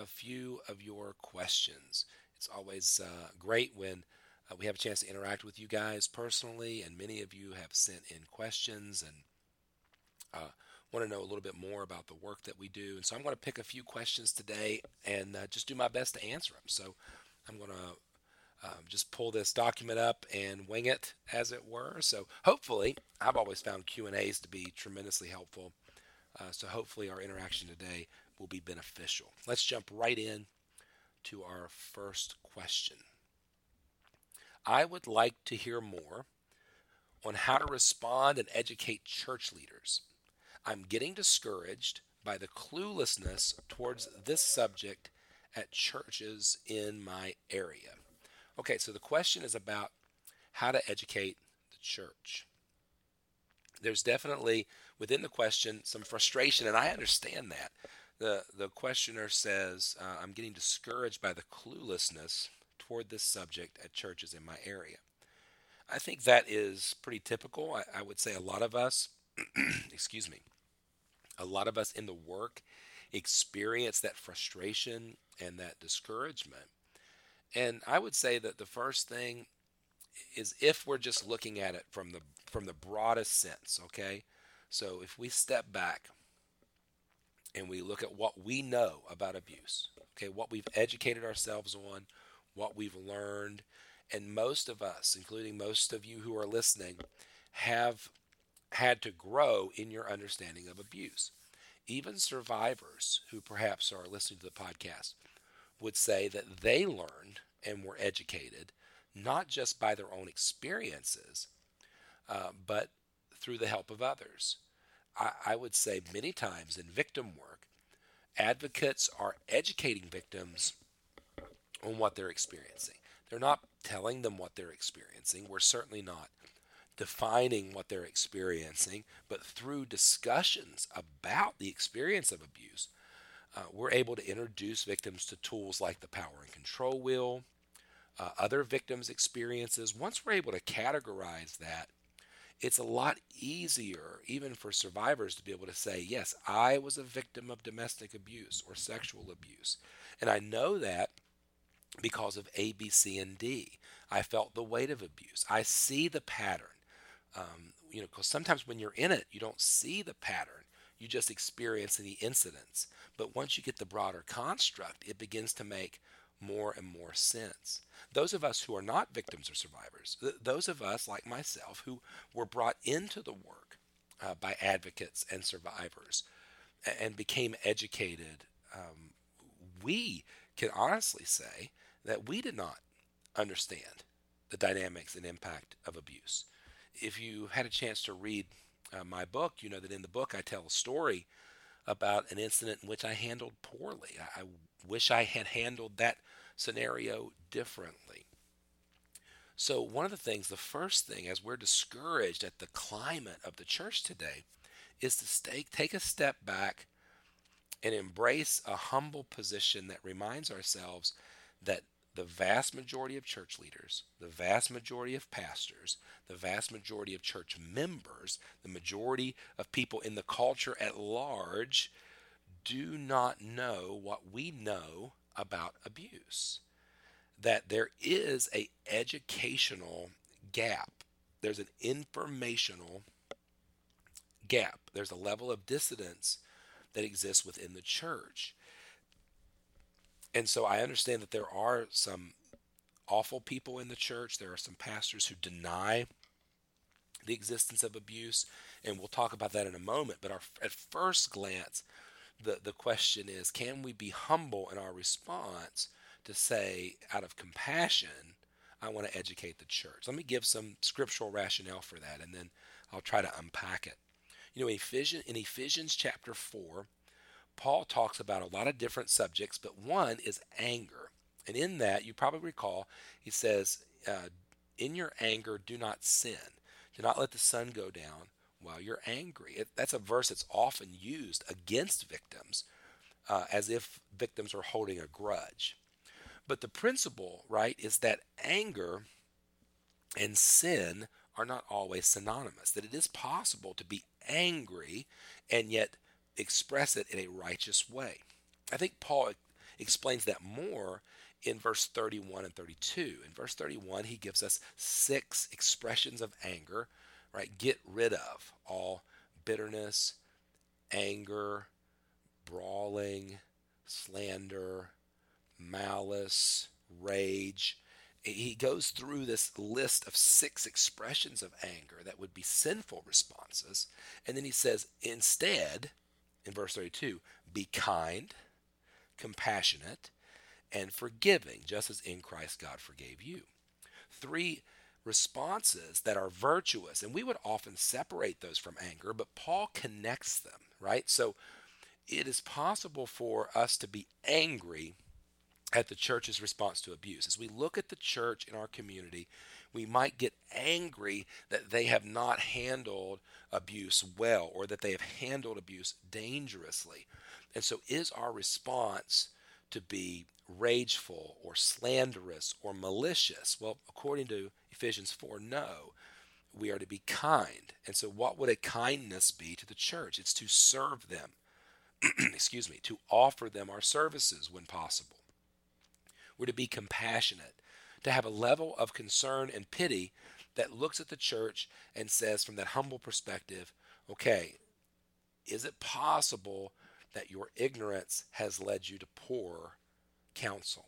a few of your questions. It's always uh, great when uh, we have a chance to interact with you guys personally, and many of you have sent in questions and uh, want to know a little bit more about the work that we do. And so I'm going to pick a few questions today and uh, just do my best to answer them. So I'm going to um, just pull this document up and wing it, as it were. So hopefully, I've always found Q and A's to be tremendously helpful. Uh, so hopefully, our interaction today will be beneficial. Let's jump right in to our first question. I would like to hear more on how to respond and educate church leaders. I'm getting discouraged by the cluelessness towards this subject at churches in my area. Okay, so the question is about how to educate the church. There's definitely within the question some frustration, and I understand that the the questioner says, uh, "I'm getting discouraged by the cluelessness toward this subject at churches in my area." I think that is pretty typical. I, I would say a lot of us, excuse me, a lot of us in the work experience that frustration and that discouragement. And I would say that the first thing is if we're just looking at it from the from the broadest sense, okay? So if we step back and we look at what we know about abuse, okay, what we've educated ourselves on, what we've learned, and most of us, including most of you who are listening, have had to grow in your understanding of abuse. Even survivors who perhaps are listening to the podcast would say that they learned and were educated not just by their own experiences, uh, but through the help of others. I, I would say many times in victim work, advocates are educating victims on what they're experiencing. They're not telling them what they're experiencing. We're certainly not defining what they're experiencing, but through discussions about the experience of abuse, uh, we're able to introduce victims to tools like the power and control wheel, uh, other victims' experiences. Once we're able to categorize that it's a lot easier, even for survivors, to be able to say, Yes, I was a victim of domestic abuse or sexual abuse. And I know that because of A, B, C, and D. I felt the weight of abuse. I see the pattern. Um, you know, because sometimes when you're in it, you don't see the pattern. You just experience the incidents. But once you get the broader construct, it begins to make more and more sense. Those of us who are not victims or survivors, th- those of us like myself who were brought into the work uh, by advocates and survivors and became educated, um, we can honestly say that we did not understand the dynamics and impact of abuse. If you had a chance to read uh, my book, you know that in the book I tell a story about an incident in which I handled poorly. I wish I had handled that scenario differently. So, one of the things, the first thing, as we're discouraged at the climate of the church today, is to stay, take a step back and embrace a humble position that reminds ourselves that the vast majority of church leaders, the vast majority of pastors, the vast majority of church members, the majority of people in the culture at large do not know what we know about abuse. That there is a educational gap. There's an informational gap. There's a level of dissidence that exists within the church. And so I understand that there are some awful people in the church. There are some pastors who deny the existence of abuse, and we'll talk about that in a moment. But our, at first glance, the, the question is can we be humble in our response to say, out of compassion, I want to educate the church? Let me give some scriptural rationale for that, and then I'll try to unpack it. You know, in Ephesians, in Ephesians chapter 4, Paul talks about a lot of different subjects, but one is anger. And in that, you probably recall, he says, uh, In your anger, do not sin. Do not let the sun go down while you're angry. It, that's a verse that's often used against victims uh, as if victims are holding a grudge. But the principle, right, is that anger and sin are not always synonymous, that it is possible to be angry and yet express it in a righteous way. I think Paul explains that more in verse 31 and 32. In verse 31, he gives us six expressions of anger, right? Get rid of all bitterness, anger, brawling, slander, malice, rage. He goes through this list of six expressions of anger that would be sinful responses. And then he says, instead, in verse 32, be kind, compassionate, and forgiving, just as in Christ God forgave you. Three responses that are virtuous, and we would often separate those from anger, but Paul connects them, right? So it is possible for us to be angry at the church's response to abuse. As we look at the church in our community, we might get angry that they have not handled abuse well or that they have handled abuse dangerously. And so, is our response to be rageful or slanderous or malicious? Well, according to Ephesians 4, no. We are to be kind. And so, what would a kindness be to the church? It's to serve them, excuse me, to offer them our services when possible. We're to be compassionate, to have a level of concern and pity that looks at the church and says, from that humble perspective, okay, is it possible that your ignorance has led you to poor counsel?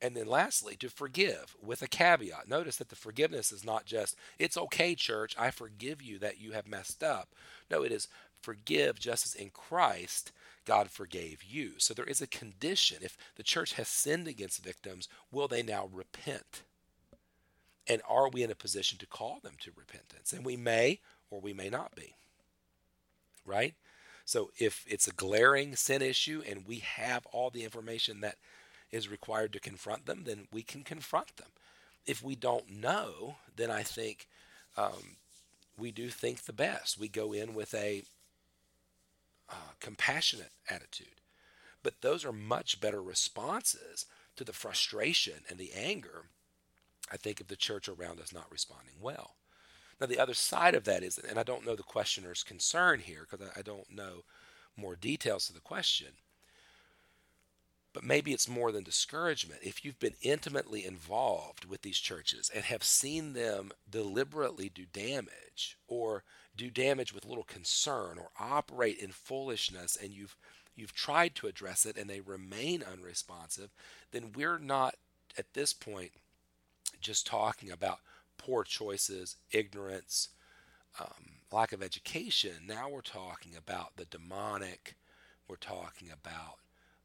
And then lastly, to forgive with a caveat. Notice that the forgiveness is not just, it's okay, church, I forgive you that you have messed up. No, it is forgive just as in Christ God forgave you. So there is a condition. If the church has sinned against victims, will they now repent? And are we in a position to call them to repentance? And we may or we may not be. Right? So if it's a glaring sin issue and we have all the information that is required to confront them, then we can confront them. If we don't know, then I think um, we do think the best. We go in with a uh, compassionate attitude. But those are much better responses to the frustration and the anger, I think, of the church around us not responding well. Now, the other side of that is, and I don't know the questioner's concern here because I don't know more details to the question, but maybe it's more than discouragement. If you've been intimately involved with these churches and have seen them deliberately do damage or do damage with little concern or operate in foolishness and you've you've tried to address it and they remain unresponsive, then we're not at this point just talking about poor choices, ignorance, um, lack of education. Now we're talking about the demonic. We're talking about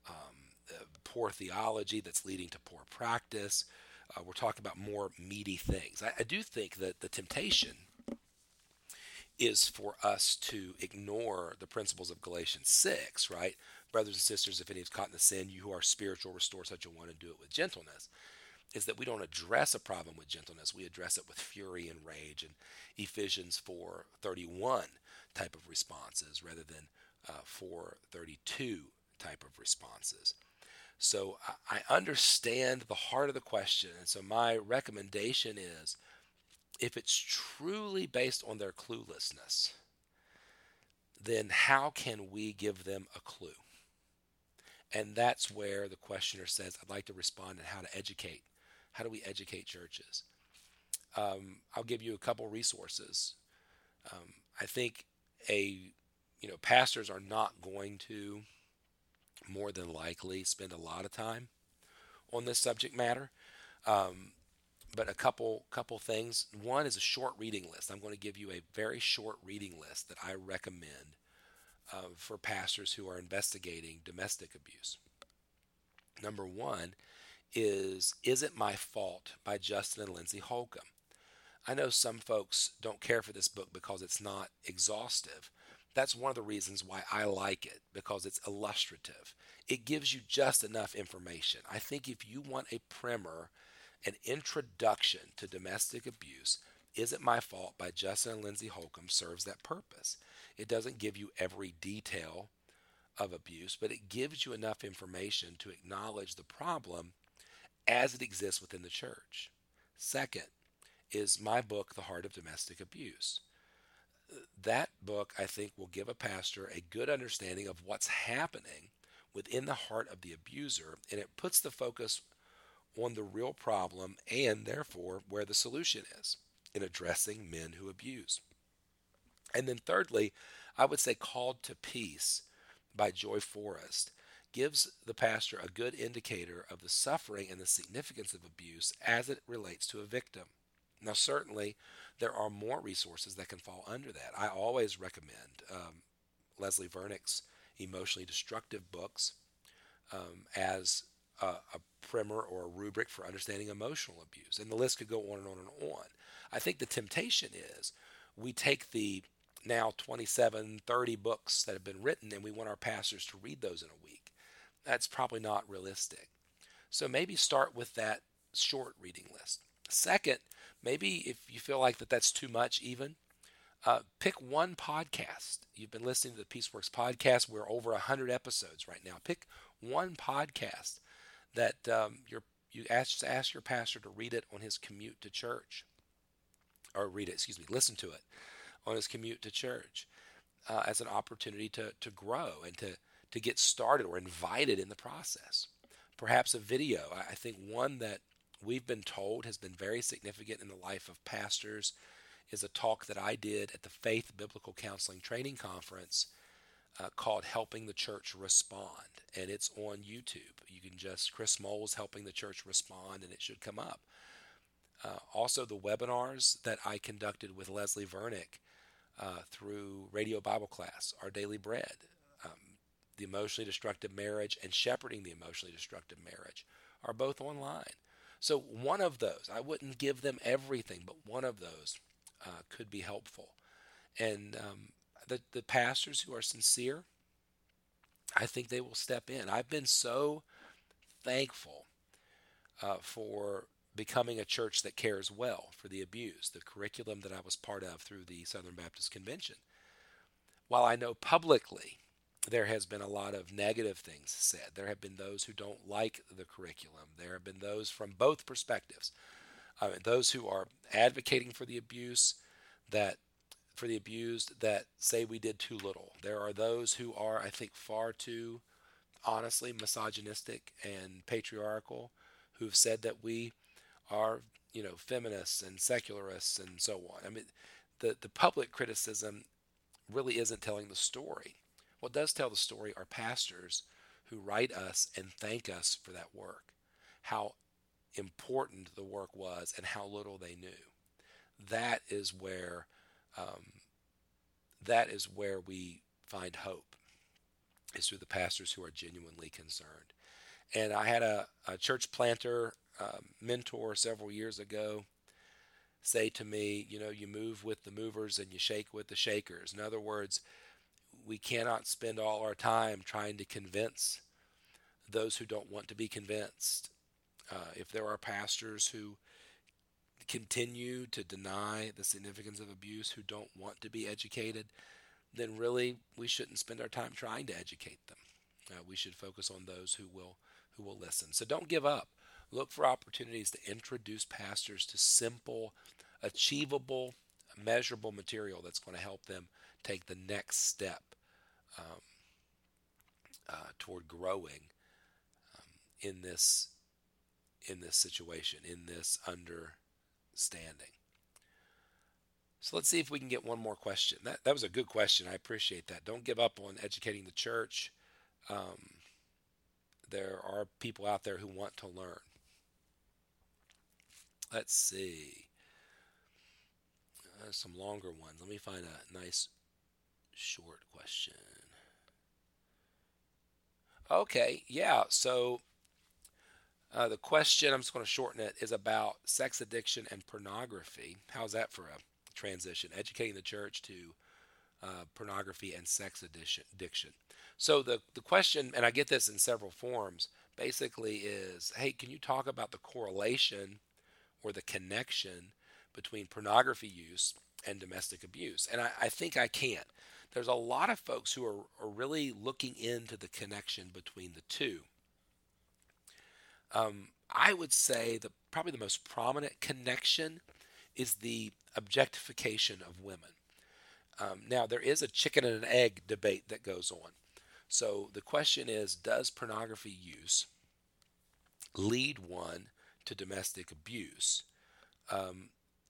um, poor theology that's leading to poor practice. Uh, we're talking about more meaty things. I, I do think that the temptation is for us to ignore the principles of Galatians 6, right? Brothers and sisters, if any is caught in the sin, you who are spiritual, restore such a one and do it with gentleness. Is that we don't address a problem with gentleness, we address it with fury and rage. And Ephesians 4:31 type of responses rather than uh, 4:32 type of responses. So I understand the heart of the question, and so my recommendation is if it's truly based on their cluelessness, then how can we give them a clue? And that's where the questioner says, I'd like to respond on how to educate. How do we educate churches? Um, I'll give you a couple resources. Um, I think a you know pastors are not going to more than likely spend a lot of time on this subject matter. Um, but a couple couple things. One is a short reading list. I'm going to give you a very short reading list that I recommend uh, for pastors who are investigating domestic abuse. Number one is "Is It My Fault" by Justin and Lindsay Holcomb. I know some folks don't care for this book because it's not exhaustive, That's one of the reasons why I like it because it's illustrative. It gives you just enough information. I think if you want a primer, an introduction to domestic abuse, Is It My Fault by Justin and Lindsay Holcomb serves that purpose. It doesn't give you every detail of abuse, but it gives you enough information to acknowledge the problem as it exists within the church. Second is my book, The Heart of Domestic Abuse that book, I think, will give a pastor a good understanding of what's happening within the heart of the abuser, and it puts the focus on the real problem and therefore where the solution is in addressing men who abuse. And then, thirdly, I would say Called to Peace by Joy Forrest gives the pastor a good indicator of the suffering and the significance of abuse as it relates to a victim. Now, certainly, there are more resources that can fall under that. I always recommend um, Leslie Vernick's emotionally destructive books um, as a, a, primer or a rubric for understanding emotional abuse. And the list could go on and on and on. I think the temptation is we take the now 27, 30 books that have been written and we want our pastors to read those in a week. That's probably not realistic. So maybe start with that short reading list. Second, maybe if you feel like that that's too much even uh, pick one podcast you've been listening to the peaceworks podcast we're over 100 episodes right now pick one podcast that um, you ask, ask your pastor to read it on his commute to church or read it excuse me listen to it on his commute to church uh, as an opportunity to, to grow and to, to get started or invited in the process perhaps a video i think one that we've been told has been very significant in the life of pastors is a talk that I did at the Faith Biblical Counseling Training Conference uh, called Helping the Church Respond. And it's on YouTube. You can just, Chris Moles Helping the Church Respond, and it should come up. Uh, also, the webinars that I conducted with Leslie Vernick uh, through Radio Bible Class, Our Daily Bread, The Emotionally Destructive Marriage, and Shepherding the Emotionally Destructive Marriage are both online. So one of those, I wouldn't give them everything, but one of those uh, could be helpful. And um, the the pastors who are sincere, I think they will step in. I've been so thankful uh, for becoming a church that cares well for the abused, the curriculum that I was part of through the Southern Baptist Convention. While I know publicly there has been a lot of negative things said. There have been those who don't like the curriculum. There have been those from both perspectives. Uh, those who are advocating for the abuse that for the abused that say we did too little. There are those who are, I think, far too honestly misogynistic and patriarchal who've said that we are, you know, feminists and secularists and so on. I mean, the, the public criticism really isn't telling the story. What does tell the story are pastors who write us and thank us for that work, how important the work was, and how little they knew. That is where um, that is where we find hope. Is through the pastors who are genuinely concerned. And I had a, a church planter um, mentor several years ago say to me, you know, you move with the movers and you shake with the shakers. In other words, we cannot spend all our time trying to convince those who don't want to be convinced. Uh, if there are pastors who continue to deny the significance of abuse, who don't want to be educated, then really we shouldn't spend our time trying to educate them. Uh, we should focus on those who will who will listen. So don't give up. Look for opportunities to introduce pastors to simple, achievable, measurable material that's going to help them take the next step um, uh, toward growing um, in this in this situation, in this understanding. So let's see if we can get one more question. That that was a good question. I appreciate that. Don't give up on educating the church. Um, there are people out there who want to learn. Let's see. Uh, some longer ones. Let me find a nice short question. Okay, yeah. So uh, the question, I'm just going to shorten it, is about sex addiction and pornography. How's that for a transition? Educating the church to uh, pornography and sex addiction. So the, the question, and I get this in several forms, basically is hey, can you talk about the correlation or the connection between pornography use and domestic abuse? And I, I think I can. There's a lot of folks who are, are really looking into the connection between the two. Um, I would say that probably the most prominent connection is the objectification of women. Um, now, there is a chicken and an egg debate that goes on. So the question is Does pornography use lead one to domestic abuse? Um,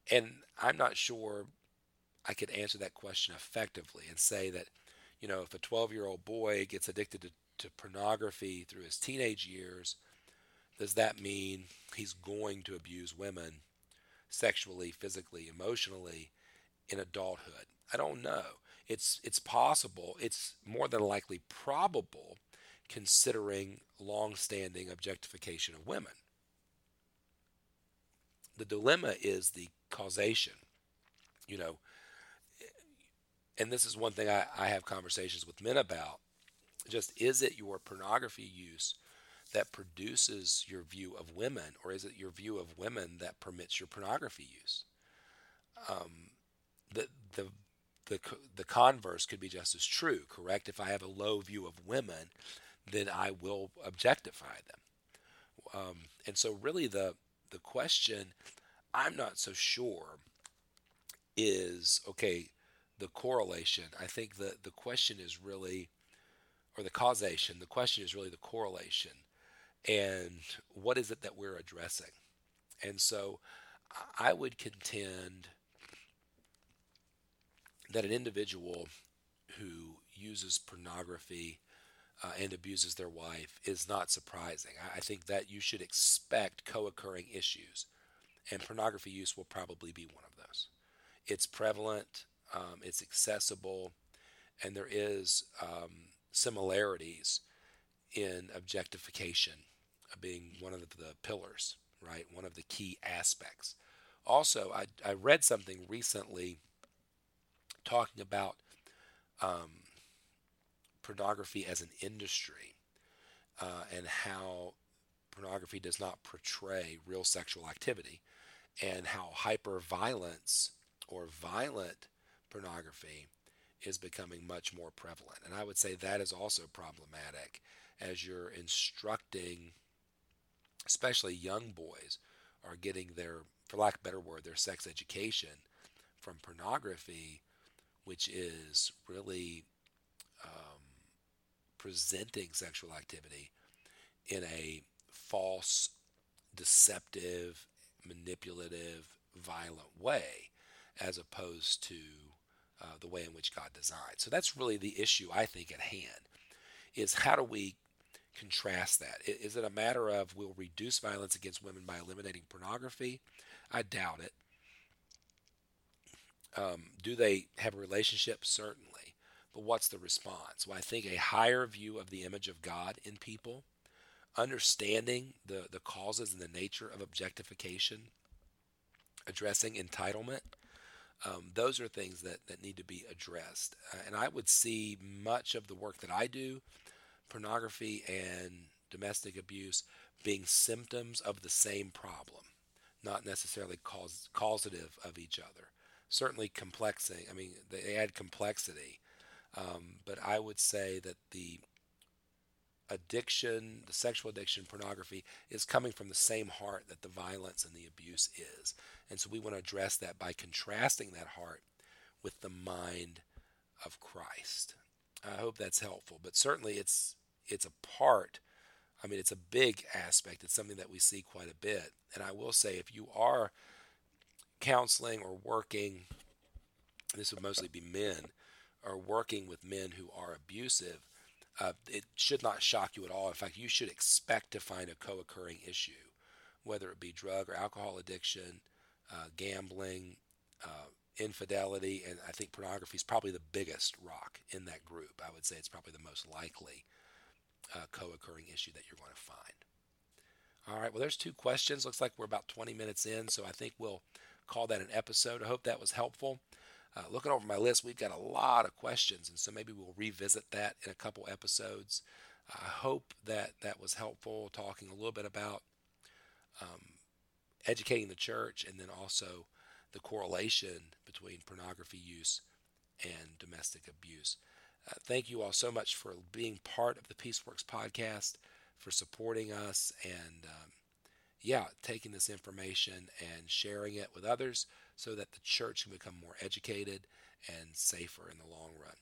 and I'm not sure I could answer that question effectively and say that, you know, if a 12 year old boy gets addicted to, to pornography through his teenage years, does that mean he's going to abuse women sexually, physically, emotionally in adulthood? I don't know. It's it's possible. It's more than likely probable considering long-standing objectification of women. The dilemma is the causation. You know, and this is one thing I, I have conversations with men about. Just is it your pornography use that produces your view of women, or is it your view of women that permits your pornography use? Um, the the the the converse could be just as true. Correct? If I have a low view of women, then I will objectify them. Um, and so, really, the the question I'm not so sure is okay. The correlation. I think the the question is really, or the causation. The question is really the correlation and what is it that we're addressing? And so I would contend that an individual who uses pornography uh, and abuses their wife is not surprising. I, I think that you should expect co occurring issues, and pornography use will probably be one of those. It's prevalent, um, it's accessible, and there is um, similarities in objectification being one of the, pillars, right? One of the key aspects. Also, I, I read something recently talking about um, pornography as an industry uh, and how pornography does not portray real sexual activity and how hyper violence or violent pornography is becoming much more prevalent. And I would say that is also problematic as you're instructing especially young boys, are getting their, for lack of a better word, their sex education from pornography, which is really um, presenting sexual activity in a false, deceptive, manipulative, violent way, as opposed to uh, the way in which God designed. So that's really the issue I think at hand is how do we contrast that? Is it a matter of we'll reduce violence against women by eliminating pornography? I doubt it. Um, do they have a relationship? Certainly. But what's the response? Well, I think a higher view of the image of God in people, understanding the, the causes and the nature of objectification, addressing entitlement, um, those are things that, that need to be addressed. Uh, and I would see much of the work that I do pornography and domestic abuse being symptoms of the same problem, not necessarily cause, causative of each other. Certainly complexing, I mean, they add complexity, um, but I would say that the addiction, the sexual addiction, pornography, is coming from the same heart that the violence and the abuse is. And so we want to address that by contrasting that heart with the mind of Christ. I hope that's helpful, but certainly it's it's a part. I mean, it's a big aspect. It's something that we see quite a bit. And I will say, if you are counseling or working, this would mostly be men, or working with men who are abusive, uh, it should not shock you at all. In fact, you should expect to find a co occurring issue, whether it be drug or alcohol addiction, uh, gambling, uh, infidelity, and I think pornography is probably the biggest rock in that group. I would say it's probably the most likely uh, co-occurring issue that you're going to find. All right, well, there's two questions. Looks like we're about 20 minutes in, so I think we'll call that an episode. I hope that was helpful. Uh, looking over my list, we've got a lot of questions, and so maybe we'll revisit that in a couple episodes. I hope that that was helpful, talking a little bit about um, educating the church and then also the correlation between pornography use and domestic abuse. Uh, thank you all so much for being part of the Peaceworks podcast, for supporting us, and um, yeah, taking this information and sharing it with others so that the church can become more educated and safer in the long run.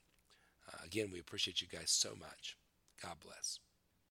Uh, again, we appreciate you guys so much. God bless.